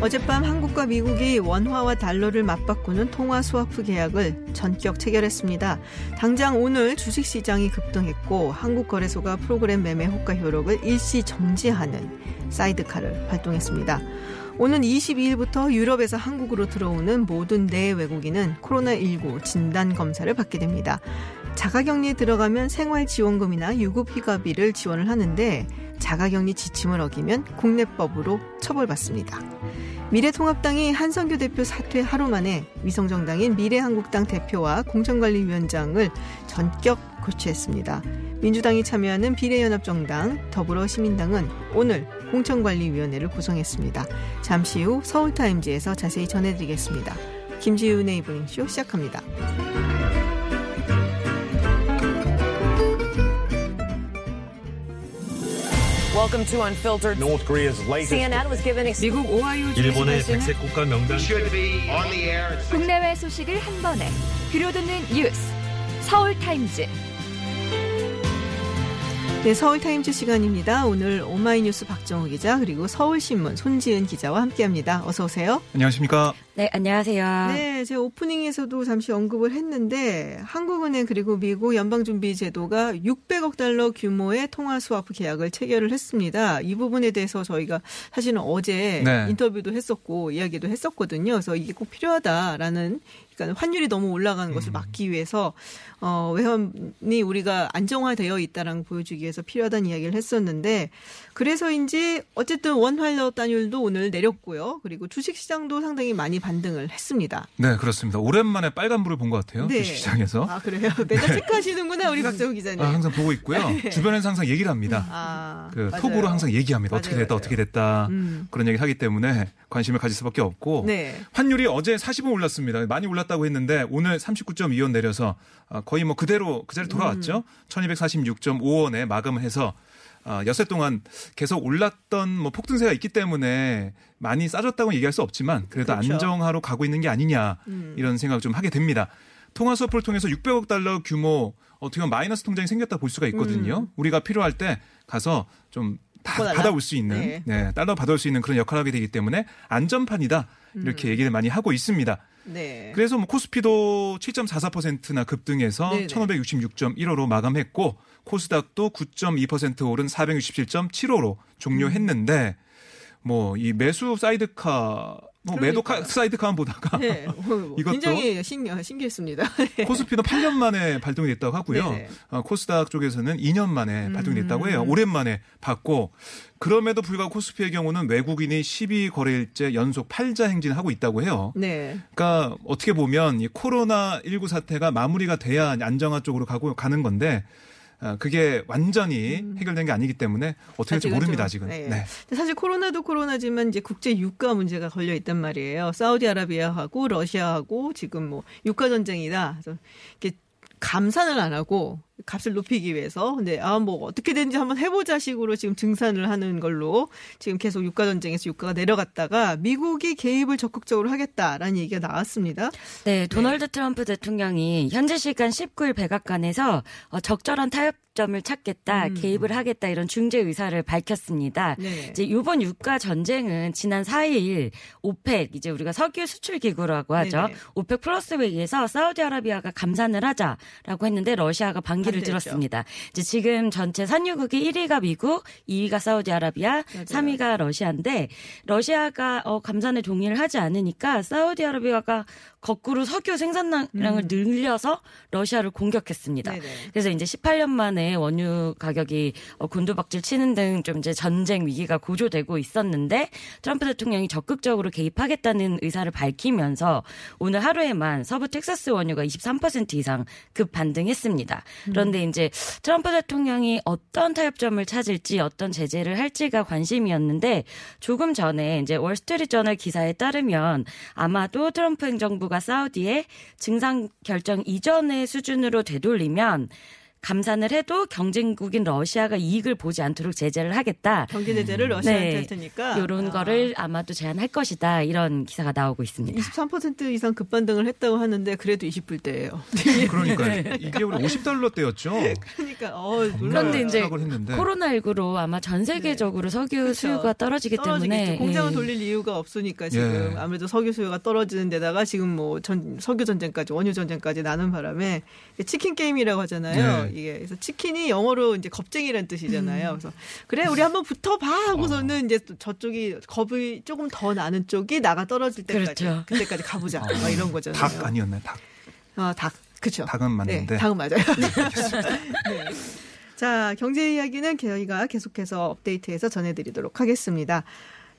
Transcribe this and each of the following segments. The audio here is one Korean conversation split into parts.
어젯밤 한국과 미국이 원화와 달러를 맞바꾸는 통화 스와프 계약을 전격 체결했습니다. 당장 오늘 주식시장이 급등했고 한국거래소가 프로그램 매매 호가 효력을 일시 정지하는 사이드카를 발동했습니다. 오는 22일부터 유럽에서 한국으로 들어오는 모든 내외국인은 코로나19 진단 검사를 받게 됩니다. 자가격리에 들어가면 생활지원금이나 유급휴가비를 지원을 하는데 자가격리 지침을 어기면 국내법으로 처벌받습니다. 미래통합당이 한성규 대표 사퇴 하루 만에 위성정당인 미래한국당 대표와 공천관리위원장을 전격 교체했습니다. 민주당이 참여하는 비례연합정당 더불어시민당은 오늘 공천관리위원회를 구성했습니다. 잠시 후 서울타임즈에서 자세히 전해드리겠습니다. 김지윤의 이브닝쇼 시작합니다. Welcome to Unfiltered. North Korea's latest CNN was given 미국 오하이오 일본의 주지사는 백색 국가 명단 should be on the air at 국내외 소식을 한 번에 들려듣는 뉴스 서울 타임즈 네, 서울타임즈 시간입니다. 오늘 오마이뉴스 박정우 기자 그리고 서울신문 손지은 기자와 함께합니다. 어서 오세요. 안녕하십니까? 네, 안녕하세요. 네, 제 오프닝에서도 잠시 언급을 했는데 한국은행 그리고 미국 연방준비제도가 600억 달러 규모의 통화 스와프 계약을 체결을 했습니다. 이 부분에 대해서 저희가 사실은 어제 네. 인터뷰도 했었고 이야기도 했었거든요. 그래서 이게 꼭 필요하다라는 그러니까 환율이 너무 올라가는 음. 것을 막기 위해서 어, 외환이 우리가 안정화되어 있다라는 걸 보여주기 위해서 필요하다는 이야기를 했었는데 그래서인지 어쨌든 원활러 단율도 오늘 내렸고요. 그리고 주식시장도 상당히 많이 반등을 했습니다. 네, 그렇습니다. 오랜만에 빨간불을 본 것 같아요. 네. 주식시장에서. 아 그래요? 매달 체크하시는구나 우리 박정우 기자님. 아, 항상 보고 있고요. 주변에서 항상 얘기를 합니다. 아, 그 맞아요. 톡으로 항상 얘기합니다. 어떻게 맞아요, 됐다, 맞아요. 어떻게 됐다. 음. 그런 얘기 하기 때문에 관심을 가질 수밖에 없고. 네. 환율이 어제 40원 올랐습니다. 많이 올랐다고 했는데 오늘 39.2원 내려서 어, 거의 뭐 그대로 그 자리 돌아왔죠. 음. 1246.5원에 마감을 해서 어, 여세 동안 계속 올랐던 뭐 폭등세가 있기 때문에 많이 싸졌다고 얘기할 수 없지만 그래도 그렇죠. 안정화로 가고 있는 게 아니냐 음. 이런 생각을 좀 하게 됩니다. 통화 수업을 통해서 600억 달러 규모 어떻게 보면 마이너스 통장이 생겼다 볼 수가 있거든요. 우리가 필요할 때 가서 좀 다? 받아올 수 있는 네. 네, 달러 받아올 수 있는 그런 역할을 하게 되기 때문에 안전판이다 이렇게 음. 얘기를 많이 하고 있습니다. 네. 그래서 뭐 코스피도 7.44%나 급등해서 네네. 1566.15로 마감했고 코스닥도 9.2% 오른 467.75로 종료했는데 뭐이 매수 사이드카 뭐 매도. 사이드카만 보다가 네. 어, 이것도 굉장히 신, 신기했습니다. 코스피도 8년 만에 발동이 됐다고 하고요. 네네. 어, 코스닥 쪽에서는 2년 만에 발동이 됐다고 해요. 음. 오랜만에 받고 그럼에도 불구하고 코스피의 경우는 외국인이 12거래일째 연속 팔자 행진을 하고 있다고 해요. 네. 그러니까 어떻게 보면 이 코로나 19 사태가 마무리가 돼야 안정화 쪽으로 가고 가는 건데 아, 그게 완전히 해결된 게 아니기 때문에 어떻게 될지 음. 모릅니다 좀, 아직은. 네. 네. 사실 코로나도 코로나지만 이제 국제 유가 문제가 걸려 있단 말이에요. 사우디아라비아하고 러시아하고 지금 뭐 유가 전쟁이다. 그래서 이렇게 감산을 안 하고 값을 높이기 위해서 근데 아뭐 어떻게 되는지 한번 해보자 식으로 지금 증산을 하는 걸로 지금 계속 유가 전쟁에서 유가가 내려갔다가 미국이 개입을 적극적으로 하겠다라는 얘기가 나왔습니다. 네, 도널드 트럼프 대통령이 현재 시간 19일 백악관에서 어, 적절한 타협점을 찾겠다, 음. 개입을 하겠다 이런 중재 의사를 밝혔습니다. 네. 이제 이번 유가 전쟁은 지난 4일 오펙 이제 우리가 석유 수출 기구라고 하죠. 오펙 플러스 회의에서 사우디아라비아가 감산을 하자라고 했는데 러시아가 반기 를 반대했죠. 들었습니다. 이제 지금 전체 산유국이 1위가 미국, 2위가 사우디아라비아, 3위가 러시아인데 러시아가 어, 감산에 동의를 하지 않으니까 사우디아라비아가 거꾸로 석유 생산량을 늘려서 러시아를 공격했습니다. 네네. 그래서 이제 18년 만에 원유 가격이 어, 곤두박질 치는 등 좀 이제 전쟁 위기가 고조되고 있었는데 트럼프 대통령이 적극적으로 개입하겠다는 의사를 밝히면서 오늘 하루에만 서부 텍사스 원유가 23% 이상 급 반등했습니다. 그런데 이제 트럼프 대통령이 어떤 타협점을 찾을지 어떤 제재를 할지가 관심이었는데 조금 전에 이제 월스트리트 저널 기사에 따르면 아마도 트럼프 행정부 가 사우디에 증상 결정 이전의 수준으로 되돌리면 감산을 해도 경쟁국인 러시아가 이익을 보지 않도록 제재를 하겠다. 경제 제재를 러시아한테 네. 할 테니까 이런 아. 거를 아마도 제한할 것이다. 이런 기사가 나오고 있습니다. 23% 이상 급반등을 했다고 하는데 그래도 20불대예요. 그러니까 이게 우리 50달러대였죠. 그러니까 어 그런데. 이제 추락을 했는데. 코로나19로 아마 전 세계적으로 석유 그렇죠. 수요가 떨어지기 떨어지겠죠. 때문에 공장을 예. 돌릴 이유가 없으니까 지금 예. 아무래도 석유 수요가 떨어지는 데다가 지금 뭐 전, 석유 전쟁까지 원유 전쟁까지 나는 바람에 치킨 게임이라고 하잖아요. 네. 이게 그래서 치킨이 영어로 이제 겁쟁이라는 뜻이잖아요. 그래서 그래 우리 한번 붙어봐 하고서는 이제 또 저쪽이 겁이 조금 더 나는 쪽이 나가 떨어질 때까지 그렇죠. 그때까지 가보자 막 이런 거잖아요. 닭 아니었나요? 닭. 아, 닭. 그렇죠. 닭은 맞는데. 네, 닭은 맞아요. 네. 자, 경제 이야기는 저희가 계속해서 업데이트해서 전해드리도록 하겠습니다.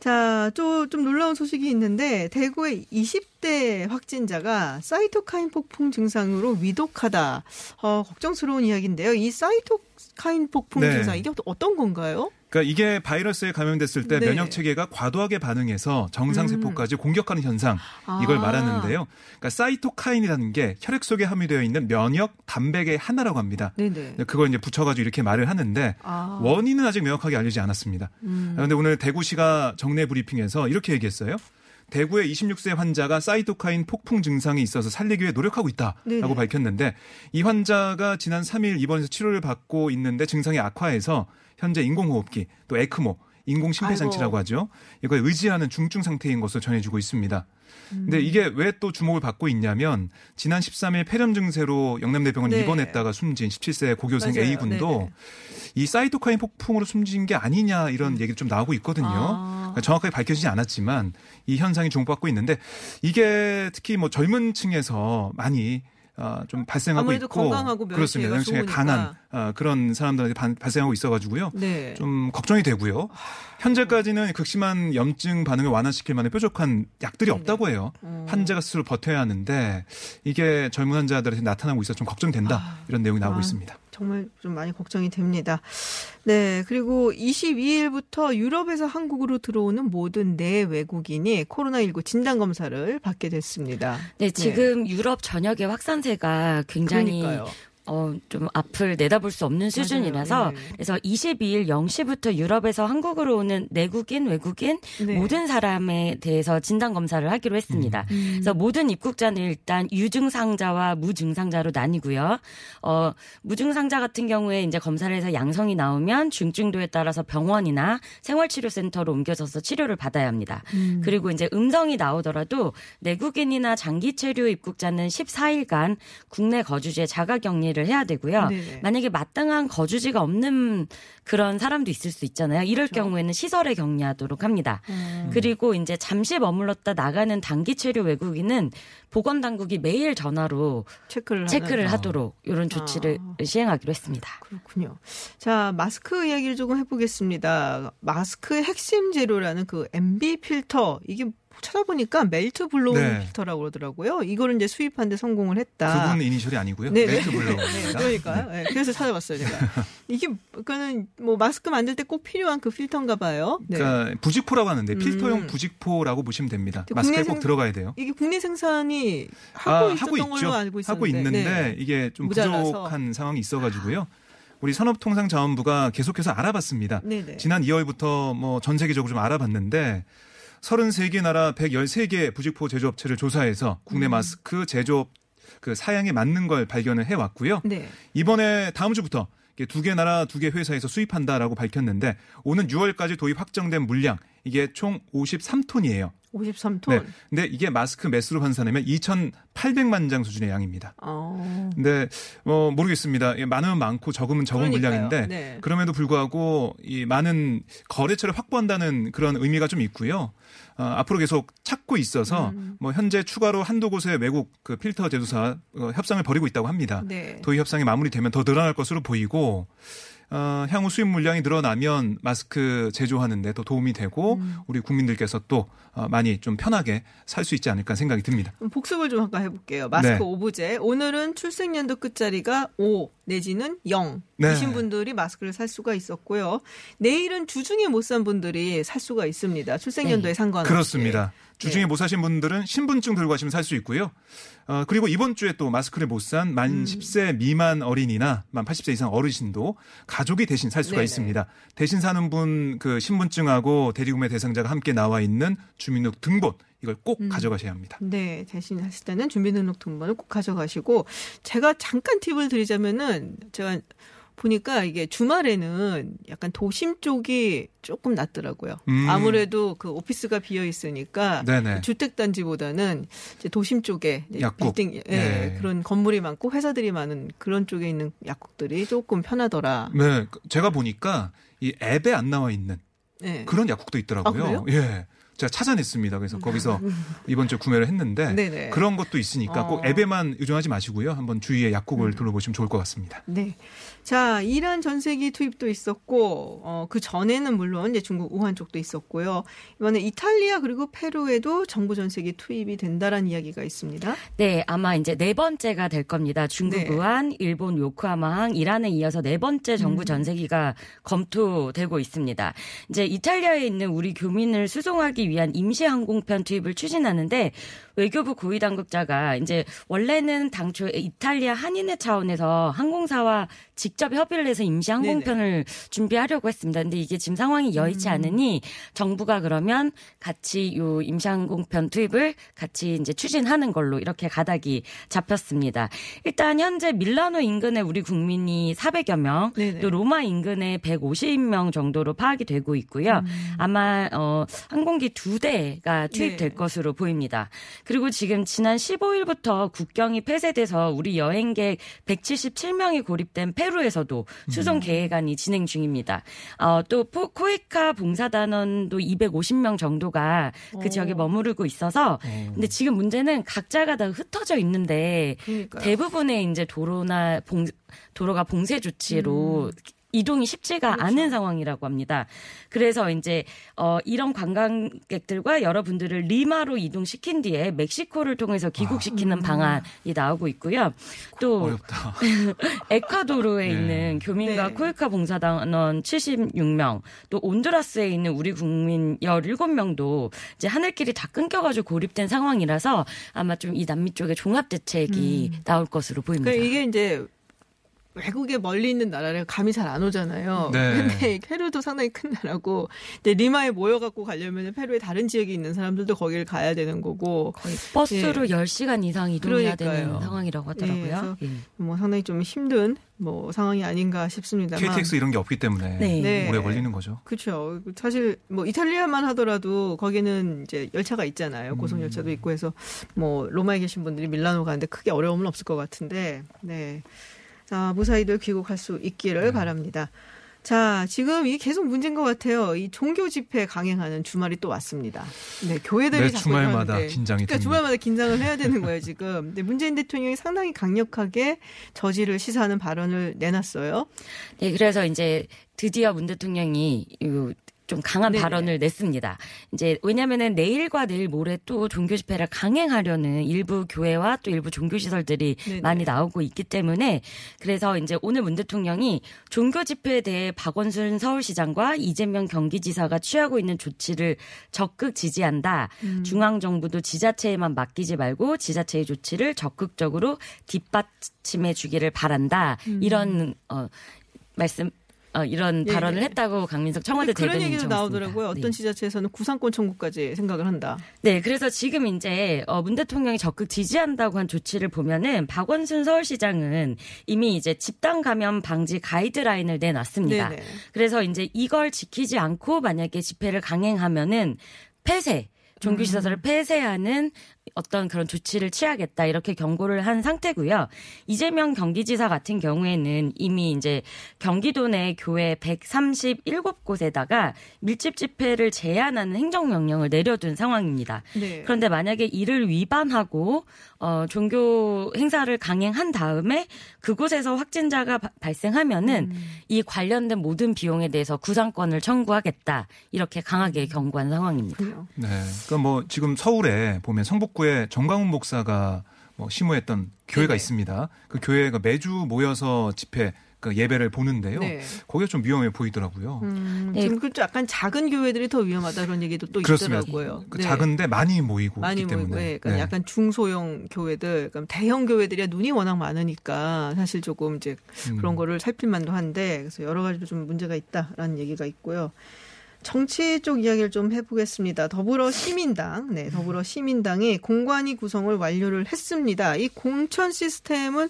자, 또좀 놀라운 소식이 있는데 대구의 20대 확진자가 사이토카인 폭풍 증상으로 위독하다. 어, 걱정스러운 이야기인데요. 이 사이토카인 폭풍 네. 증상 이게 어떤 건가요? 그러니까 이게 바이러스에 감염됐을 때 네. 면역 체계가 과도하게 반응해서 정상 세포까지 공격하는 현상 이걸 아. 말하는데요. 그러니까 사이토카인이라는 게 혈액 속에 함유되어 있는 면역 단백의 하나라고 합니다. 네네. 그걸 이제 붙여가지고 이렇게 말을 하는데 아. 음. 원인은 아직 명확하게 알려지지 않았습니다. 그런데 오늘 대구시가 정례 브리핑에서 이렇게 얘기했어요. 대구의 26세 환자가 사이토카인 폭풍 증상이 있어서 살리기 위해 노력하고 있다라고 네네. 밝혔는데 이 환자가 지난 3일 입원해서 치료를 받고 있는데 증상이 악화해서 현재 인공호흡기 또 에크모 인공 심폐장치라고. 하죠. 이걸 의지하는 중증 상태인 것으로 전해지고 있습니다. 근데 이게 왜 또 주목을 받고 있냐면 지난 13일 폐렴 증세로 영남대병원 네. 입원했다가 숨진 17세 고교생 맞아요. A군도 네네. 이 사이토카인 폭풍으로 숨진 게 아니냐 이런 얘기 좀 나오고 있거든요. 아. 그러니까 정확하게 밝혀지지 않았지만 이 현상이 주목받고 있는데 이게 특히 뭐 젊은 층에서 많이 어, 좀 발생하고 있고 건강하고 그렇습니다. 좋으니까. 강한 어, 그런 사람들한테 반- 발생하고 있어가지고요. 네. 좀 걱정이 되고요. 현재까지는 극심한 염증 반응을 완화시킬 만한 뾰족한 약들이 없다고 해요. 음. 환자가 스스로 버텨야 하는데 이게 젊은 환자들한테 나타나고 있어 서좀 걱정된다 이런 내용이 나오고 아. 있습니다. 정말 좀 많이 걱정이 됩니다. 네. 그리고 22일부터 유럽에서 한국으로 들어오는 모든 내 외국인이 코로나19 진단 검사를 받게 됐습니다. 네, 지금 유럽 전역의 확산세가 굉장히 그러니까요. 어, 좀 앞을 내다볼 수 없는 수준이라서 네. 그래서 22일 0시부터 유럽에서 한국으로 오는 내국인, 외국인 네. 모든 사람에 대해서 진단 검사를 하기로 했습니다. 음. 그래서 모든 입국자는 일단 유증상자와 무증상자로 나뉘고요. 어, 무증상자 같은 경우에 이제 검사를 해서 양성이 나오면 중증도에 따라서 병원이나 생활치료센터로 옮겨져서 치료를 받아야 합니다. 음. 그리고 이제 음성이 나오더라도 내국인이나 장기 체류 입국자는 14일간 국내 거주지에 자가 격리 를 해야 되고요. 네네. 만약에 마땅한 거주지가 없는 그런 사람도 있을 수 있잖아요. 이럴 그렇죠. 경우에는 시설에 격리하도록 합니다. 음. 그리고 이제 잠시 머물렀다 나가는 단기 체류 외국인은 보건 당국이 매일 전화로 체크를 체크를. 하도록 이런 조치를 아. 시행하기로 했습니다. 그렇군요. 자, 마스크 이야기를 조금 해보겠습니다. 마스크의 핵심 재료라는 그 MB 필터 이게 찾아보니까 melt blow 네. 필터라고 그러더라고요. 이거를 이제 수입하는데 성공을 했다. 그분 이니셜이 아니고요. 네, 네. melt 네, blow입니다. 그러니까요. 네, 그래서 찾아봤어요, 제가. 이게, 그거는 뭐 마스크 만들 때 꼭 필요한 그 필터인가 봐요. 네. 그러니까 부직포라고 하는데 필터용 음. 부직포라고 보시면 됩니다. 마스크에 꼭 생- 들어가야 돼요. 이게 국내 생산이 하고 아, 있었던 하고. 걸로 알고 있었는데. 하고 있는데 네. 이게 좀 모자라서. 부족한 상황이 있어가지고요. 우리 산업통상자원부가 계속해서 알아봤습니다. 네네. 지난 2월부터 뭐 전 세계적으로 좀 알아봤는데 33개 나라 113개 부직포 제조업체를 조사해서 국내 음. 마스크 제조업 그 사양에 맞는 걸 발견을 해 왔고요. 네. 이번에 다음 주부터 두 개 나라 두 개 회사에서 수입한다라고 밝혔는데 오는 6월까지 도입 확정된 물량 이게 총 53톤이에요. 53톤. 네. 근데 이게 마스크 매수로 환산하면 2,800만 장 수준의 양입니다. 어. 근데 뭐 모르겠습니다. 예, 많으면 많고 적으면 적은 그러니까요. 물량인데 네. 그럼에도 불구하고 이 많은 거래처를 확보한다는 그런 의미가 좀 있고요. 어, 앞으로 계속 찾고 있어서 음. 뭐 현재 추가로 한두 곳의 외국 그 필터 제조사 어, 협상을 벌이고 있다고 합니다. 네. 도입 협상이 마무리되면 더 늘어날 것으로 보이고 어, 향후 수입 물량이 늘어나면 마스크 제조하는데 더 도움이 되고 음. 우리 국민들께서 또 어, 많이 좀 편하게 살 수 있지 않을까 생각이 듭니다. 복습을 좀 아까 해볼게요. 마스크 네. 오브제. 오늘은 출생연도 끝자리가 5 내지는 0 네. 이신 분들이 마스크를 살 수가 있었고요. 내일은 주중에 못 산 분들이 살 수가 있습니다. 출생연도에 상관없이. 네. 그렇습니다. 주중에 네. 못 사신 분들은 신분증 들고 가시면 살 수 있고요. 어, 그리고 이번 주에 또 마스크를 못 산 만 음. 10세 미만 어린이나 만 80세 이상 어르신도 가족이 대신 살 수가 네네. 있습니다. 대신 사는 분 그 신분증하고 대리구매 대상자가 함께 나와 있는 주민등록 등본 이걸 꼭 음. 가져가셔야 합니다. 네, 대신 하실 때는 준비등록 등본을 꼭 가져가시고 제가 잠깐 팁을 드리자면은 제가 보니까 이게 주말에는 약간 도심 쪽이 조금 낫더라고요. 음. 아무래도 그 오피스가 비어 있으니까. 주택 단지보다는 이제 도심 쪽에 약국. 빌딩 예, 네. 그런 건물이 많고 회사들이 많은 그런 쪽에 있는 약국들이 조금 편하더라. 네, 그- 제가 보니까 이 앱에 안 나와 있는 네. 그런 약국도 있더라고요. 아? 예. 제가 찾아냈습니다. 그래서 거기서 이번 주에 구매를 했는데 네네. 그런 것도 있으니까 꼭 어. 앱에만 의존하지 마시고요. 한번 주위에 약국을 둘러보시면 좋을 것 같습니다. 네. 자, 이란 전세기 투입도 있었고, 어, 그 전에는 물론 이제 중국 우한 쪽도 있었고요. 이번에 이탈리아 그리고 페루에도 정부 전세기 투입이 된다라는 이야기가 있습니다. 네, 아마 이제 네 번째가 될 겁니다. 중국 네. 우한, 일본 요코하마항, 이란에 이어서 네 번째 음. 정부 전세기가 검토되고 있습니다. 이제 이탈리아에 있는 우리 교민을 수송하기 위한 임시 항공편 투입을 추진하는데 외교부 고위 당국자가 이제 원래는 당초 이탈리아 한인회 차원에서 항공사와 직접 협의를 해서 임시 항공편을 준비하려고 했습니다. 근데 이게 지금 상황이 여의치 음. 않으니 정부가 그러면 같이 요 임시 항공편 투입을 같이 이제 추진하는 걸로 이렇게 가닥이 잡혔습니다. 일단 현재 밀라노 인근에 우리 국민이 400여 명, 네네. 또 로마 인근에 150명 정도로 파악이 되고 있고요. 음. 아마 어 항공기 두 대가 투입될 네. 것으로 보입니다. 그리고 지금 지난 15일부터 국경이 폐쇄돼서 우리 여행객 177명이 고립된 페루에서도 수송 계획안이 진행 중입니다. 어, 또 포- 코이카 봉사단원도 250명 정도가 그 오. 지역에 머무르고 있어서 근데 지금 문제는 각자가 다 흩어져 있는데 그러니까요. 대부분의 이제 도로나 봉, 도로가 봉쇄 조치로 이동이 쉽지가 않은 상황이라고 합니다. 그래서 이제 어 이런 관광객들과 여러분들을 리마로 이동시킨 뒤에 멕시코를 통해서 귀국시키는 방안이 나오고 있고요. 또 어렵다. 에콰도르에 네. 있는 교민과 네. 코이카 봉사단원 76명, 또 온두라스에 있는 우리 국민 17명도 이제 하늘길이 다 끊겨가지고 고립된 상황이라서 아마 좀 이 남미 쪽에 종합 대책이 나올 것으로 보입니다. 그러니까 이게 이제 외국에 멀리 있는 나라를 감이 잘 안 오잖아요. 네. 근데 페루도 상당히 큰 나라고, 근데 리마에 모여갖고 가려면 페루의 다른 지역에 있는 사람들도 거기를 가야 되는 거고, 버스로 10시간 이상 이동해야 예. 그러니까요. 되는 상황이라고 하더라고요. 그래서 예. 뭐 상당히 좀 힘든 뭐 상황이 아닌가 싶습니다만. KTX 이런 게 없기 때문에 네. 네. 오래 걸리는 거죠. 그렇죠. 사실 뭐 이탈리아만 하더라도 거기는 이제 열차가 있잖아요. 고속 열차도 음. 있고 해서 뭐 로마에 계신 분들이 밀라노 가는데 크게 어려움은 없을 것 같은데. 네. 자, 무사히들 귀국할 수 있기를 네. 바랍니다. 자, 지금 이게 계속 문제인 것 같아요. 이 종교 집회 강행하는 주말이 또 왔습니다. 네, 교회들이 매 자꾸 주말마다 이러는데. 긴장이 그러니까 됩니다. 주말마다 긴장을 해야 되는 거예요, 지금. 근데 문재인 대통령이 상당히 강력하게 저지를 시사하는 발언을 내놨어요. 네, 그래서 이제 드디어 문 대통령이 이 좀 강한 네네. 발언을 냈습니다. 이제 왜냐면은 내일과 내일 모레 또 종교 집회를 강행하려는 일부 교회와 또 일부 종교 시설들이 네네. 많이 나오고 있기 때문에 그래서 이제 오늘 문 대통령이 종교 집회에 대해 박원순 서울시장과 이재명 경기지사가 취하고 있는 조치를 적극 지지한다. 음. 중앙 정부도 지자체에만 맡기지 말고 지자체의 조치를 적극적으로 뒷받침해 주기를 바란다. 이런 어 말씀 어, 이런 음. 예, 발언을 예. 했다고 강민석 청와대 그런 대변인이 얘기도. 나오더라고요. 어떤 네. 지자체에서는 구상권 청구까지 생각을 한다. 네, 그래서 지금 이제 어, 문 대통령이 적극 지지한다고 한 조치를 보면은 박원순 서울시장은 이미 이제 집단 감염 방지 가이드라인을 내놨습니다. 네네. 그래서 이제 이걸 지키지 않고 만약에 집회를 강행하면은 폐쇄 종교시설을 음. 폐쇄하는 어떤 그런 조치를 취하겠다 이렇게 경고를 한 상태고요. 이재명 경기지사 같은 경우에는 이미 이제 경기도 내 교회 137곳에다가 밀집 집회를 제한하는 행정명령을 내려둔 상황입니다. 네. 그런데 만약에 이를 위반하고 어 종교 행사를 강행한 다음에 그곳에서 확진자가 바- 발생하면은 이 관련된 모든 비용에 대해서 구상권을 청구하겠다 이렇게 강하게 경고한 상황입니다. 네. 그러니까 뭐 지금 서울에 보면 성북구 에 정광훈 목사가 뭐 심우했던 교회가 네네. 있습니다. 그 교회가 매주 모여서 집회 그 예배를 보는데요. 네. 거기가 좀 위험해 보이더라고요. 음, 네. 지금 그 약간 작은 교회들이 더 위험하다 그런 얘기도 또 그렇습니다. 있더라고요. 그 네. 작은데 많이 모이고 많이 있기 모이고, 때문에. 예, 그러니까 네. 약간 중소형 교회들, 그럼 대형 교회들이 눈이 워낙 많으니까 사실 조금 이제 음. 그런 거를 살필 만도 한데 그래서 여러 가지로 좀 문제가 있다라는 얘기가 있고요. 정치 쪽 이야기를 좀 해보겠습니다. 더불어 시민당, 네, 더불어 시민당이 공관위 구성을 완료를 했습니다. 이 공천 시스템은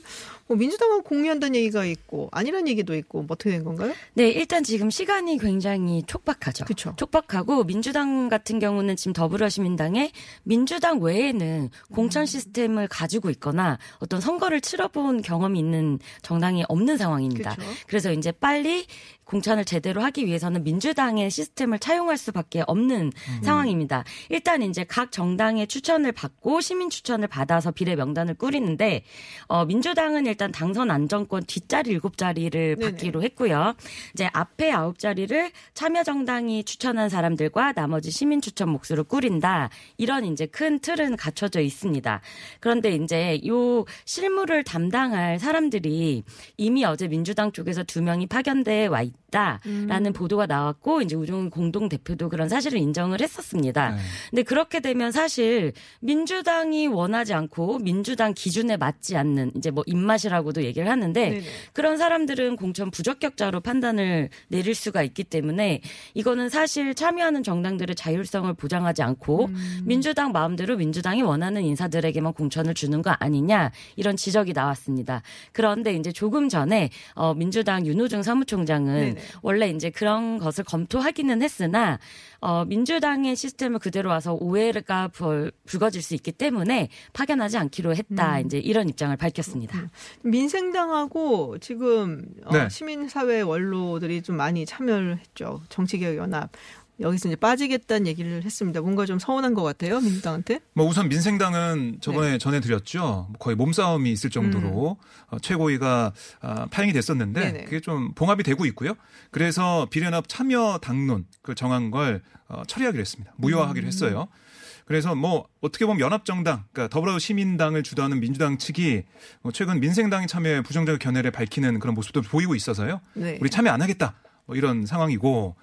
뭐 민주당하고 공유한다는 얘기가 있고 아니란 얘기도 있고 뭐 어떻게 된 건가요? 네, 일단 지금 시간이 굉장히 촉박하죠. 그쵸. 촉박하고 민주당 같은 경우는 지금 더불어시민당에 민주당 외에는 공천 시스템을 가지고 있거나 어떤 선거를 치러본 경험이 있는 정당이 없는 상황입니다. 그쵸. 그래서 이제 빨리 공천을 제대로 하기 위해서는 민주당의 시스템을 차용할 수밖에 없는 상황입니다. 일단 이제 각 정당의 추천을 받고 시민 추천을 받아서 비례 명단을 꾸리는데 어 민주당은 일단 당선 안정권 뒷자리 일곱 자리를. 받기로 했고요. 이제 앞에 아홉 자리를 참여 정당이 추천한 사람들과 나머지 시민 추천 몫으로 꾸린다. 이런 이제 큰 틀은 갖춰져 있습니다. 그런데 이제 요 실무를 담당할 사람들이 이미 어제 민주당 쪽에서 두 명이 파견돼 와 있다라는 보도가 나왔고 이제 우종훈 공동 대표도 그런 사실을 인정을 했었습니다. 네. 근데 그렇게 되면 사실 민주당이 원하지 않고 민주당 기준에 맞지 않는 이제 뭐 입맛 이라고도 얘기를 하는데 네네. 그런 사람들은 공천 부적격자로 판단을 내릴 수가 있기 때문에 이거는 사실 참여하는 정당들의 자율성을 보장하지 않고 음. 민주당 마음대로 민주당이 원하는 인사들에게만 공천을 주는 거 아니냐 이런 지적이 나왔습니다. 그런데 이제 조금 전에 어 민주당 윤호중 사무총장은 네네. 원래 이제 그런 것을 검토하기는 했으나 어 민주당의 시스템을 그대로 와서 오해가 불- 불거질 수 있기 때문에 파견하지 않기로 했다. 음. 이제 이런 입장을 밝혔습니다. 민생당하고 지금 어, 네. 시민사회 원로들이 좀 많이 참여를 했죠. 정치개혁연합. 여기서 이제 빠지겠다는 얘기를 했습니다. 뭔가 좀 서운한 것 같아요, 민주당한테. 뭐 우선 민생당은 저번에 네. 전해드렸죠. 거의 몸싸움이 있을 정도로 어, 최고위가 아, 파행이 됐었는데 음. 네네. 그게 좀 봉합이 되고 있고요. 그래서 비례연합 참여 당론 그 정한 걸 어, 처리하기로 했습니다. 음. 무효화하기로 했어요. 그래서 뭐 어떻게 보면 연합정당, 그러니까 더불어시민당을 주도하는 민주당 측이 뭐 최근 민생당의 참여에 부정적 견해를 밝히는 그런 모습도 보이고 있어서요. 네. 우리 참여 안 하겠다. 뭐 이런 상황이고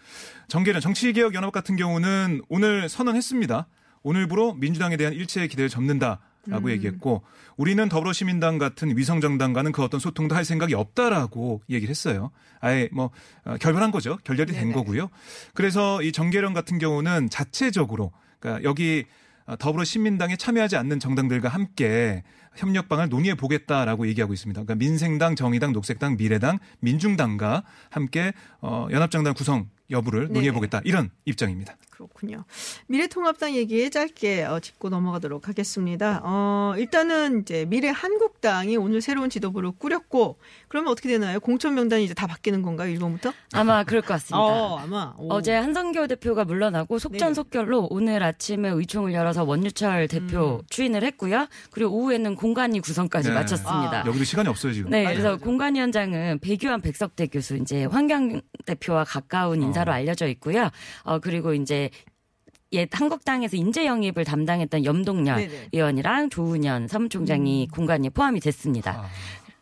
정계련 정치개혁연합 같은 경우는 오늘 선언했습니다. 오늘부로 민주당에 대한 일체의 기대를 접는다 라고 얘기했고 우리는 더불어시민당 같은 위성정당과는 그 어떤 소통도 할 생각이 없다라고 얘기를 했어요. 아예 뭐 어, 결별한 거죠. 결렬이 된 네네. 거고요. 그래서 이 정계련 같은 경우는 자체적으로 그러니까 여기 어, 더불어시민당에 참여하지 않는 정당들과 함께 협력방을 논의해 보겠다라고 얘기하고 있습니다. 그러니까 민생당, 정의당, 녹색당, 미래당, 민중당과 함께 어, 연합정당 구성 여부를. 논의해 보겠다 이런 입장입니다. 그렇군요. 미래통합당 얘기 짧게 어, 짚고 넘어가도록 하겠습니다. 어, 일단은 이제 미래 한국당이 오늘 새로운 지도부를 꾸렸고 그러면 어떻게 되나요? 공천 명단이 이제 다 바뀌는 건가요? 1번부터? 아마 그럴 것 같습니다. 어, 아마. 오. 어제 한성교 대표가 물러나고 네. 속전속결로 오늘 아침에 의총을 열어서 원유철 대표 추인을 했고요. 그리고 오후에는 공관위 구성까지 네. 마쳤습니다. 아. 여기도 시간이 없어요 지금. 네, 맞아요, 그래서 맞아요. 공관위원장은 배규환 백석대 교수 이제 환경 대표와 가까운 인사로 어. 알려져 있고요. 어 그리고 이제 옛 한국당에서 인재 영입을 담당했던 염동열 네네. 의원이랑 조은현 사무총장이 공관위에 포함이 됐습니다. 아,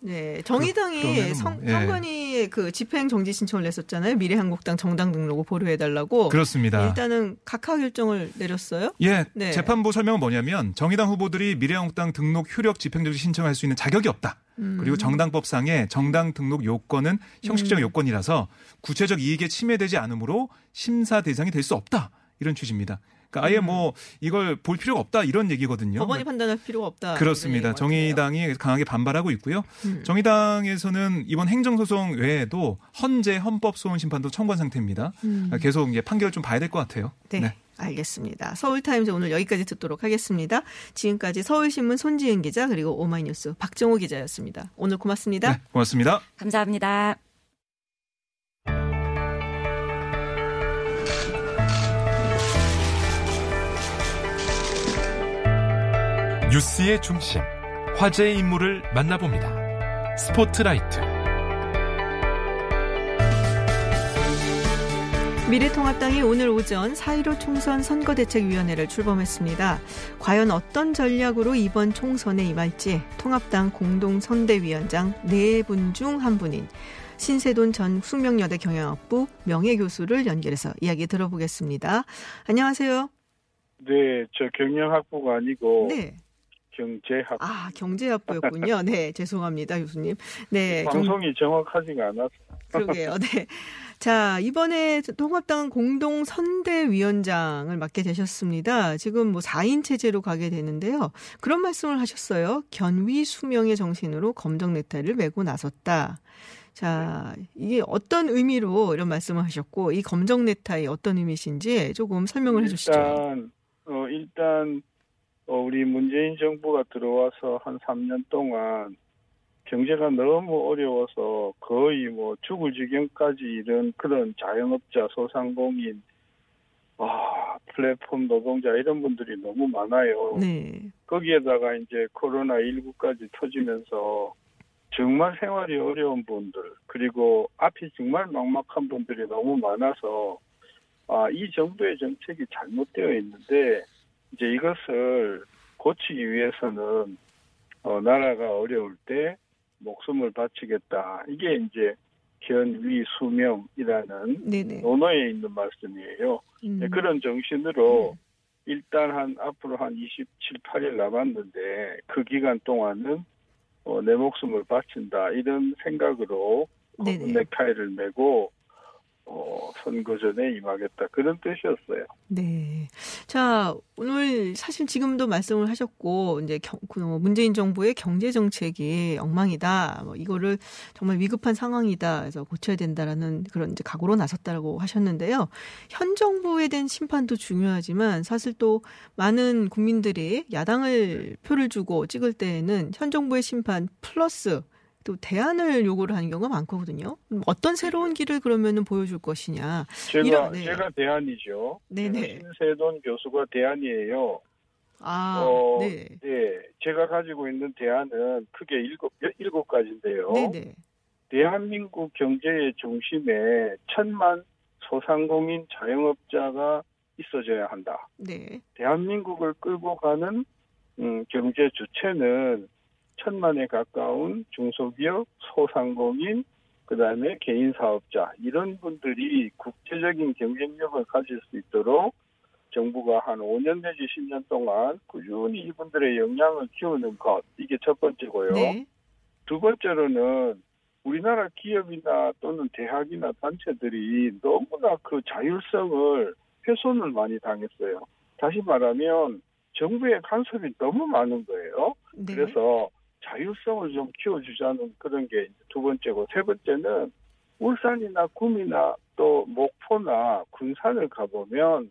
네, 정의당이 그러면은 뭐, 성, 예. 선관위에 그 집행 정지 신청을 냈었잖아요. 미래한국당 정당 등록을 보류해달라고. 그렇습니다. 일단은 각하 결정을 내렸어요. 예, 네. 재판부 설명은 뭐냐면 정의당 후보들이 미래한국당 등록 효력 집행 정지 신청할 수 있는 자격이 없다. 음. 그리고 정당법상의 정당 등록 요건은 형식적 요건이라서 구체적 이익에 침해되지 않으므로 심사 대상이 될 수 없다. 이런 취지입니다. 그러니까 아예 뭐 이걸 볼 필요가 없다 이런 얘기거든요. 음. 법원이 판단할 필요가 없다. 그렇습니다. 정의당이 강하게 반발하고 있고요. 음. 정의당에서는 이번 행정소송 외에도 헌재 헌법소원 심판도 청구한 상태입니다. 음. 계속 이제 판결을 좀 봐야 될 것 같아요. 네. 알겠습니다. 서울타임즈 오늘 여기까지 듣도록 하겠습니다. 지금까지 서울신문 손지은 기자 그리고 오마이뉴스 박정호 기자였습니다. 오늘 고맙습니다. 네, 고맙습니다. 감사합니다. 뉴스의 중심, 화제의 인물을 만나봅니다. 스포트라이트. 미래통합당이 오늘 오전 4.15 총선 선거대책위원회를 출범했습니다. 과연 어떤 전략으로 이번 총선에 임할지 통합당 공동선대위원장 네 분 중 한 분인 신세돈 전 숙명여대 경영학부 명예교수를 연결해서 이야기 들어보겠습니다. 안녕하세요. 네, 저 경영학부가 아니고 네. 경제학. 아, 경제학부였군요. 네, 죄송합니다, 교수님. 네. 경- 방송이 정확하지가 않아서. 그러게요. 네. 자, 이번에 통합당 공동 선대위원장을 맡게 되셨습니다. 지금 뭐 4인 체제로 가게 되는데요. 그런 말씀을 하셨어요. 견위 수명의 정신으로 검정 넥타이를 메고 나섰다. 자, 이게 어떤 의미로 이런 말씀을 하셨고, 이 검정 넥타이 어떤 의미신지 조금 설명을 해 주시죠. 일단 어 일단 어, 우리 문재인 정부가 들어와서 한 3년 동안 경제가 너무 어려워서 거의 뭐 죽을 지경까지 이른 그런 자영업자, 소상공인, 아, 플랫폼 노동자 이런 분들이 너무 많아요. 네. 거기에다가 이제 코로나 19까지 터지면서 정말 생활이 어려운 분들 그리고 앞이 정말 막막한 분들이 너무 많아서 아, 이 정부의 정책이 잘못되어 있는데 이제 이것을 고치기 위해서는 어, 나라가 어려울 때 목숨을 바치겠다. 이게 이제 견위 수명이라는 네네. 논어에 있는 말씀이에요. 음. 네, 그런 정신으로 일단 한 앞으로 한 27, 8일 남았는데 그 기간 동안은 어, 내 목숨을 바친다 이런 생각으로 네네. 넥타이를 메고 어, 선거 전에 임하겠다 그런 뜻이었어요. 네. 자, 오늘 사실 지금도 말씀을 하셨고, 이제 경, 그 문재인 정부의 경제 정책이 엉망이다. 뭐 이거를 정말 위급한 상황이다. 그래서 고쳐야 된다라는 그런 이제 각오로 나섰다고 하셨는데요. 현 정부에 대한 심판도 중요하지만 사실 또 많은 국민들이 야당을 표를 주고 찍을 때에는 현 정부의 심판 플러스 또 대안을 요구를 하는 경우가 많거든요. 어떤 새로운 길을 그러면은 보여줄 것이냐. 제가 이런- 네. 제가 대안이죠. 네네. 제가 신세돈 교수가 대안이에요. 아, 어, 네. 네, 제가 가지고 있는 대안은 크게 일곱 일곱 가지인데요. 네네. 대한민국 경제의 중심에 천만 소상공인 자영업자가 있어져야 한다. 네. 대한민국을 끌고 가는 음, 경제 주체는 천만에 가까운 중소기업, 소상공인, 그 다음에 개인 사업자 이런 분들이 국제적인 경쟁력을 가질 수 있도록 정부가 한 5년 내지 10년 동안 꾸준히 이분들의 역량을 키우는 것 이게 첫 번째고요. 네. 두 번째로는 우리나라 기업이나 또는 대학이나 단체들이 너무나 그 자율성을 훼손을 많이 당했어요. 다시 말하면 정부의 간섭이 너무 많은 거예요. 네. 그래서 자율성을 좀 키워주자는 그런 게 두 번째고 세 번째는 울산이나 구미나 또 목포나 군산을 가보면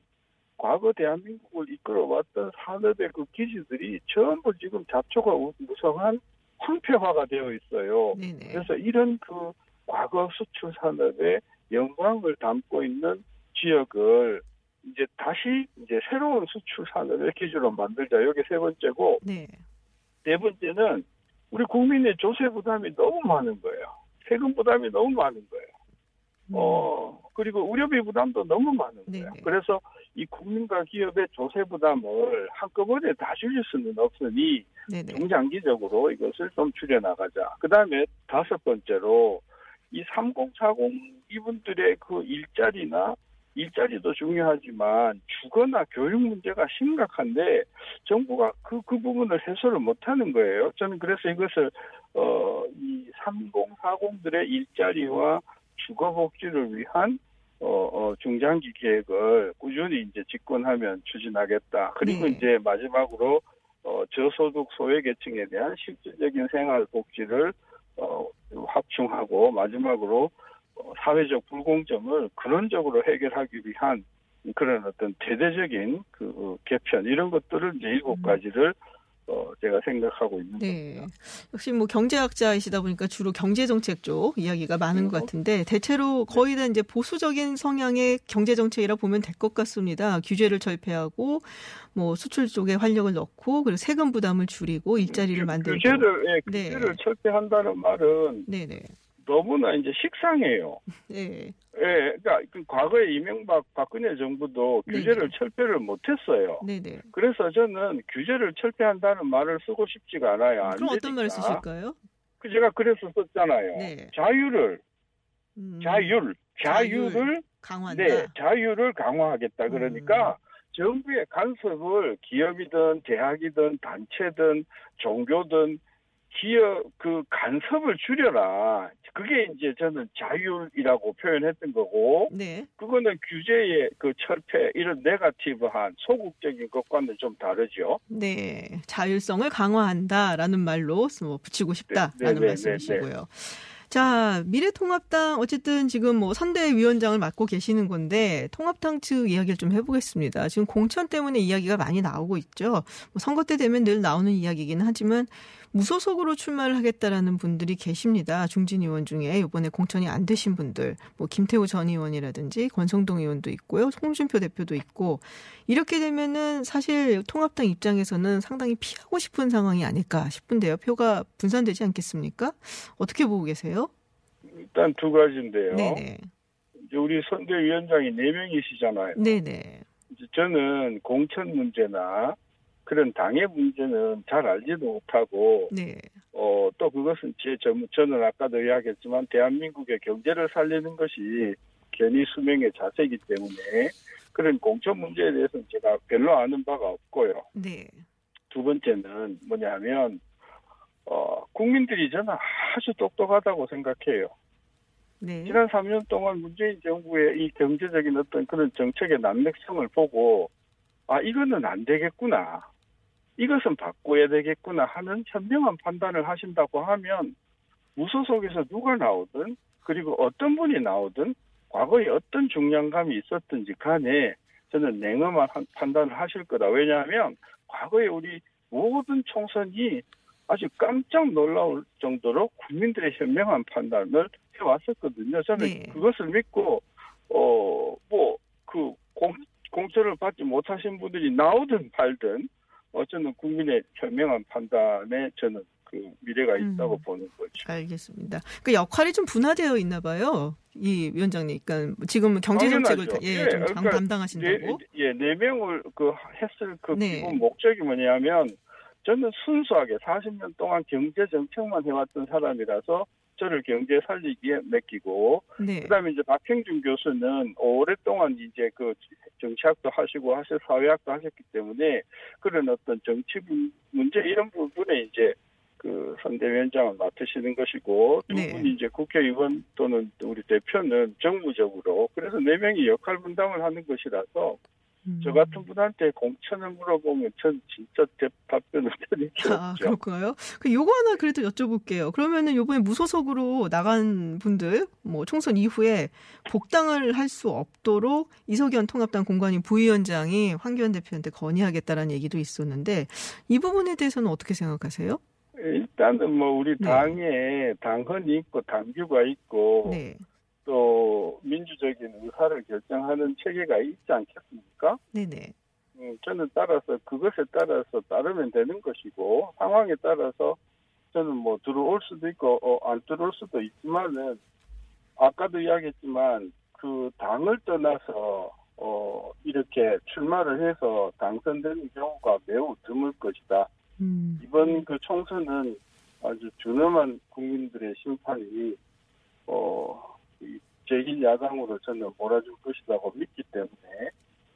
과거 대한민국을 이끌어왔던 산업의 그 기지들이 전부 지금 잡초가 우- 무성한 황폐화가 되어 있어요. 네네. 그래서 이런 그 과거 수출 산업의 영광을 담고 있는 지역을 이제 다시 이제 새로운 수출 산업의 기지로 만들자. 이게 세 번째고 네. 네 번째는 우리 국민의 조세 부담이 너무 많은 거예요. 세금 부담이 너무 많은 거예요. 어, 그리고 의료비 부담도 너무 많은 거예요. 네네. 그래서 이 국민과 기업의 조세 부담을 한꺼번에 다 줄일 수는 없으니 네네. 중장기적으로 이것을 좀 줄여나가자. 그 다음에 다섯 번째로 이 3040 이분들의 그 일자리나 일자리도 중요하지만 주거나 교육 문제가 심각한데 정부가 그, 그 부분을 해소를 못하는 거예요. 저는 그래서 이것을, 어, 이 3040들의 일자리와 주거 복지를 위한 어, 어, 중장기 계획을 꾸준히 이제 집권하면 추진하겠다. 그리고 네. 이제 마지막으로 어, 저소득 소외계층에 대한 실질적인 생활 복지를 어, 확충하고 마지막으로 어, 사회적 불공정을 근원적으로 해결하기 위한 그런 어떤 대대적인 그 개편 이런 것들을 이제 일곱 가지를 어 제가 생각하고 있는 네. 겁니다. 역시 뭐 경제학자이시다 보니까 주로 경제 정책 쪽 이야기가 많은 것 같은데 대체로 거의 다 이제 보수적인 성향의 경제 정책이라 보면 될 것 같습니다. 규제를 철폐하고 뭐 수출 쪽에 활력을 넣고 그리고 세금 부담을 줄이고 일자리를 만들고 규제를 예, 네. 규제를 철폐한다는 말은 네네. 너무나 이제 식상해요. 네. 예, 그러니까 그 과거에 이명박 박근혜 정부도 네네. 규제를 철폐를 못했어요. 네네. 그래서 저는 규제를 철폐한다는 말을 쓰고 싶지가 않아요. 안 그럼 어떤 말을 되니까. 쓰실까요? 그 제가 그래서 썼잖아요. 네. 자유를 음, 자율 자유를 강화한다. 네 자유를 강화하겠다. 음. 그러니까 정부의 간섭을 기업이든 대학이든 단체든 종교든 기업 그 간섭을 줄여라. 그게 이제 저는 자율이라고 표현했던 거고 네. 그거는 규제의 그 철폐 이런 네가티브한 소극적인 것과는 좀 다르죠. 네. 자율성을 강화한다라는 말로 뭐 붙이고 싶다라는 네, 네, 네, 말씀이시고요. 자, 미래통합당 어쨌든 지금 뭐 선대위원장을 맡고 계시는 건데 통합당 측 이야기를 좀 해보겠습니다. 지금 공천 때문에 이야기가 많이 나오고 있죠. 뭐 선거 때 되면 늘 나오는 이야기이기는 하지만 무소속으로 출마를 하겠다라는 분들이 계십니다. 중진 의원 중에 이번에 공천이 안 되신 분들, 뭐 김태우 전 의원이라든지 권성동 의원도 있고요, 홍준표 대표도 있고 이렇게 되면은 사실 통합당 입장에서는 상당히 피하고 싶은 상황이 아닐까 싶은데요. 표가 분산되지 않겠습니까? 어떻게 보고 계세요? 일단 두 가지인데요. 네네. 이제 우리 선대위원장이 네 명이시잖아요. 네네. 이제 저는 공천 문제나 그런 당의 문제는 잘 알지도 못하고 네. 어, 또 그것은 제 전- 저는 아까도 이야기했지만 대한민국의 경제를 살리는 것이 견이 수명의 자세이기 때문에 그런 공천 문제에 대해서는 제가 별로 아는 바가 없고요. 네. 두 번째는 뭐냐면 어, 국민들이 저는 아주 똑똑하다고 생각해요. 네. 지난 3년 동안 문재인 정부의 이 경제적인 어떤 그런 정책의 난맥성을 보고 아 이거는 안 되겠구나. 이것은 바꿔야 되겠구나 하는 현명한 판단을 하신다고 하면 무소속에서 누가 나오든 그리고 어떤 분이 나오든 과거에 어떤 중량감이 있었든지 간에 저는 냉엄한 한- 판단을 하실 거다. 왜냐하면 과거에 우리 모든 총선이 아주 깜짝 놀라울 정도로 국민들의 현명한 판단을 해왔었거든요. 저는 네. 그것을 믿고 어 뭐 그 공천을 받지 못하신 분들이 나오든 말든 어 저는 국민의 현명한 판단에 저는 그 미래가 있다고 음. 보는 거죠. 알겠습니다. 그 역할이 좀 분화되어 있나 봐요. 이 위원장님. 그러니까 지금 경제 정책을. 예, 예, 좀 장- 그러니까 담당하신다고. 네, 예, 네 명을 그 했을 그 네. 기본 목적이 뭐냐면 저는 순수하게 40년 동안 경제 정책만 해왔던 사람이라서 저를 경제 살리기에 맡기고 네. 그다음에 이제 박형준 교수는 오랫동안 이제 그 정치학도 하시고 하실 사회학도 하셨기 때문에 그런 어떤 정치 문- 문제 이런 부분에 이제 그 선대위원장을 맡으시는 것이고 두 네. 분이 이제 국회의원 또는 우리 대표는 정무적으로 그래서 네 명이 역할 분담을 하는 것이라서 음. 저 같은 분한테 공천을 물어보면 전 진짜 대- 답변을 드릴 게 아, 없죠. 그렇군요. 그 요거 하나 그래도 여쭤볼게요. 그러면은 요번에 무소속으로 나간 분들 뭐 총선 이후에 복당을 할 수 없도록 이석연 통합당 공관위 부위원장이 황교안 대표한테 건의하겠다라는 얘기도 있었는데 이 부분에 대해서는 어떻게 생각하세요? 일단은 뭐 우리 네. 당에 당헌이 있고 당규가 있고 네. 또 민주적인 의사를 결정하는 체계가 있지 않겠습니까? 네네. 음, 저는 따라서 그것에 따라서 따르면 되는 것이고 상황에 따라서 저는 뭐 들어올 수도 있고 어, 안 들어올 수도 있지만은 아까도 이야기했지만 그 당을 떠나서 어 이렇게 출마를 해서 당선되는 경우가 매우 드물 것이다. 음. 이번 그 총선은 아주 준엄한 국민들의 심판이 어 제1 야당으로 저는 몰아줄 것이라고 믿기 때문에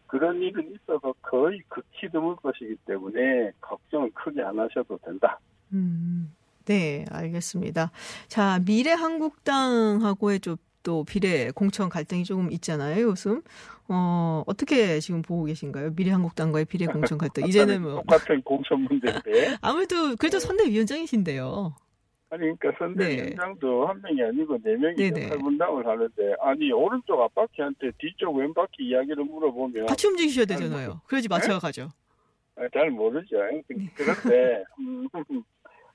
그런 일은 있어도 거의 극히 드물 것이기 때문에 걱정은 크게 안 하셔도 된다. 음, 네, 알겠습니다. 자, 미래한국당하고의 좀 또 비례 공천 갈등이 조금 있잖아요, 요즘. 어, 어떻게 지금 보고 계신가요? 미래한국당과의 비례 공천 갈등. 이제는 뭐 똑같은 공천 문제인데 아무래도 그래도 선대위원장이신데요. 아니 그러니까 선대 네. 위원장도 한 명이 아니고 네 명이 네네. 역할 분담을 하는데 아니 오른쪽 앞바퀴한테 뒤쪽 왼바퀴 이야기를 물어보면 같이 움직이셔야 뭐. 되잖아요. 그래야지 맞춰 가죠. 아, 잘 모르죠. 그- 네. 그런데 음,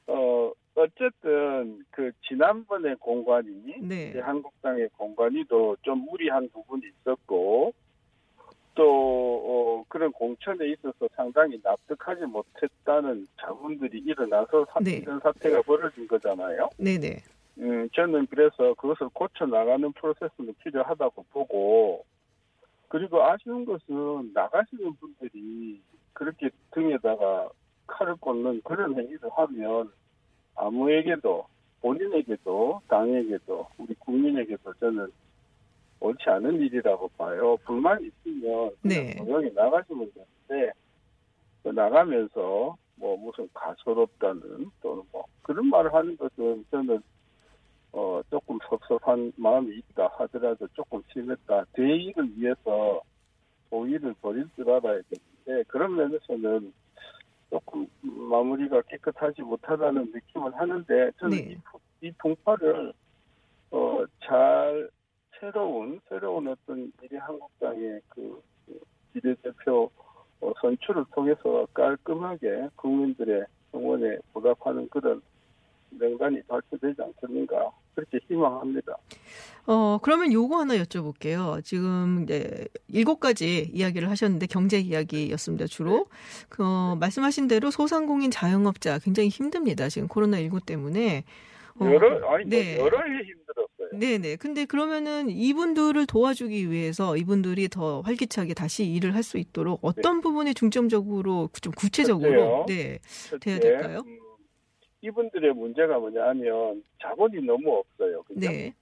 어 어쨌든 그 지난번에 공관이 네. 한국당의 공관위도 좀 무리한 부분이 있었고 또 어, 그런 공천에 있어서 상당히 납득하지 못했다는 자문들이 일어나서 사, 네. 이런 사태가 벌어진 거잖아요. 네네. 음, 저는 그래서 그것을 고쳐 나가는 프로세스는 필요하다고 보고 그리고 아쉬운 것은 나가시는 분들이 그렇게 등에다가 칼을 꽂는 그런 행위를 하면 아무에게도 본인에게도 당에게도 우리 국민에게도 저는 옳지 않은 일이라고 봐요. 불만이 있으면 네. 조용히 나가시면 되는데 그 나가면서 뭐 무슨 가소롭다는 또는 뭐 그런 말을 하는 것은 저는 어 조금 섭섭한 마음이 있다 하더라도 조금 심했다. 대의를 위해서 도의를 버릴 줄 알아야 되는데 그런 면에서는 조금 마무리가 깨끗하지 못하다는 느낌을 하는데 저는 네. 이, 부- 이 풍파를 어, 잘 새로운 새로운 어떤 미래 한국당의 그, 그 비례대표 어, 선출을 통해서 깔끔하게 국민들의 응원에 보답하는 그런 명단이 발표되지 않겠는가 그렇게 희망합니다. 어, 그러면 요거 하나 여쭤볼게요. 지금 이제 일곱 가지 이야기를 하셨는데 경제 이야기였습니다, 주로. 그, 어, 말씀하신 대로 소상공인 자영업자 굉장히 힘듭니다. 지금 코로나 19 때문에. 어, 여러 아니 네. 뭐 여러 해 힘들었어요. 네네. 근데 그러면은 이분들을 도와주기 위해서 이분들이 더 활기차게 다시 일을 할 수 있도록 어떤 부분에 중점적으로 좀 구체적으로 첫째요. 네 돼야 첫째, 될까요? 음, 이분들의 문제가 뭐냐면 자본이 너무 없어요. 그죠? 네.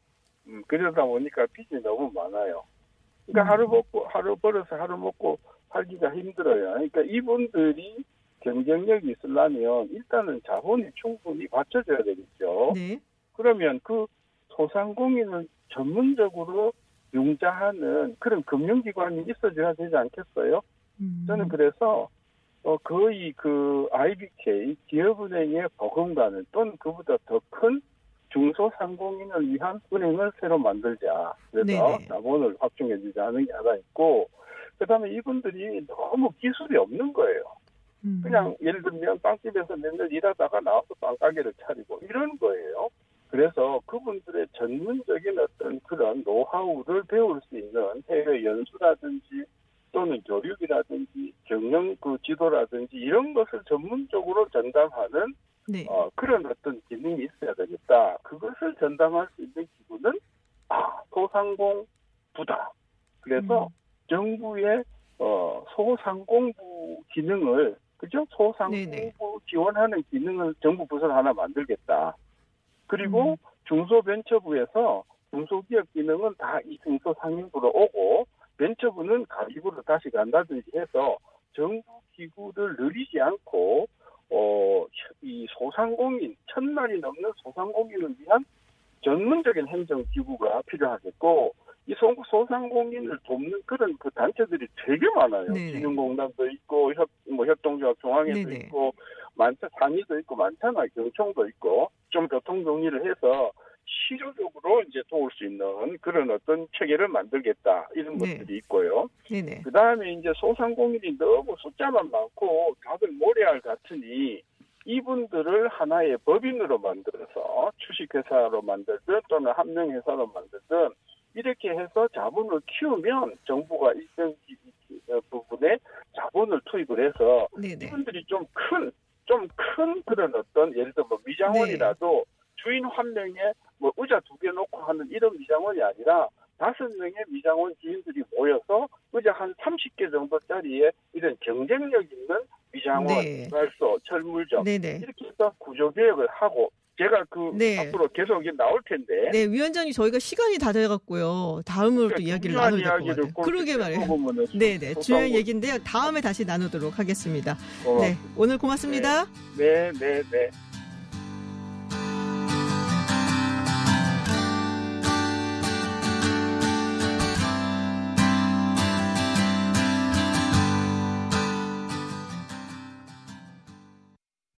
음, 그러다 보니까 빚이 너무 많아요. 그러니까 음. 하루 먹고 하루 벌어서 하루 먹고 살기가 힘들어요. 그러니까 이분들이 경쟁력이 있으려면 일단은 자본이 충분히 받쳐줘야 되겠죠. 네. 그러면 그 소상공인을 전문적으로 융자하는 그런 금융기관이 있어줘야 되지 않겠어요? 음. 저는 그래서 어, 거의 그 IBK 기업은행의 버금가는 또는 그보다 더 큰 중소상공인을 위한 은행을 새로 만들자. 그래서 네네. 자본을 확충해주자 하는 게 하나 있고, 그 다음에 이분들이 너무 기술이 없는 거예요. 음. 그냥 예를 들면 빵집에서 맨날 일하다가 나와서 빵가게를 차리고 이런 거예요. 그래서 그분들의 전문적인 어떤 그런 노하우를 배울 수 있는 해외 연수라든지 또는 교육이라든지 경영 그 지도라든지 이런 것을 전문적으로 전담하는 네. 어, 그런 어떤 기능이 있어야 되겠다. 그것을 전담할 수 있는 기구는 아 소상공부다. 그래서 음. 정부의 어, 소상공부 기능을 그죠? 소상공부 네네. 지원하는 기능을 정부 부서를 하나 만들겠다. 그리고 음. 중소벤처부에서 중소기업 기능은 다 이 중소상인부로 오고 벤처부는 가입으로 다시 간다든지 해서 정부 기구를 늘리지 않고 어, 이 소상공인, 천만이 넘는 소상공인을 위한 전문적인 행정기구가 필요하겠고, 이 소- 소상공인을 돕는 그런 그 단체들이 되게 많아요. 네네. 진흥공단도 있고, 협, 뭐 협동조합 중앙회도 네네. 있고, 많자, 상의도 있고, 많잖아요. 경총도 있고, 좀 교통 정리를 해서 실효적으로 이제 도울 수 있는 그런 어떤 체계를 만들겠다. 이런 네. 것들이 있고요. 그 다음에 이제 소상공인이 너무 숫자만 많고 다들 모래알 같으니 이분들을 하나의 법인으로 만들어서 주식회사로 만들든 또는 한명회사로 만들든 이렇게 해서 자본을 키우면 정부가 일정 부분에 자본을 투입을 해서 네네. 이분들이 좀 큰, 좀 큰 그런 어떤 예를 들어 뭐 미장원이라도 주인 한 명에 뭐 의자 두 개 놓고 하는 이런 미장원이 아니라 다섯 명의 미장원 주인들이 모여서 의자 한 30개 정도짜리의 이런 경쟁력 있는 미장원, 네. 발소, 철물점 네네. 이렇게 해서 구조개혁을 하고 제가 그 네. 앞으로 계속 이게 나올 텐데 네, 위원장님 저희가 시간이 다 돼갖고요. 다음으로 또 이야기를 될것 그러니까 이야기를 같아요. 꼭 그러게 말이에요. 네네. 소상공- 중요한 얘기인데요. 다음에 다시 나누도록 하겠습니다. 어, 네, 오늘 고맙습니다. 네, 네, 네.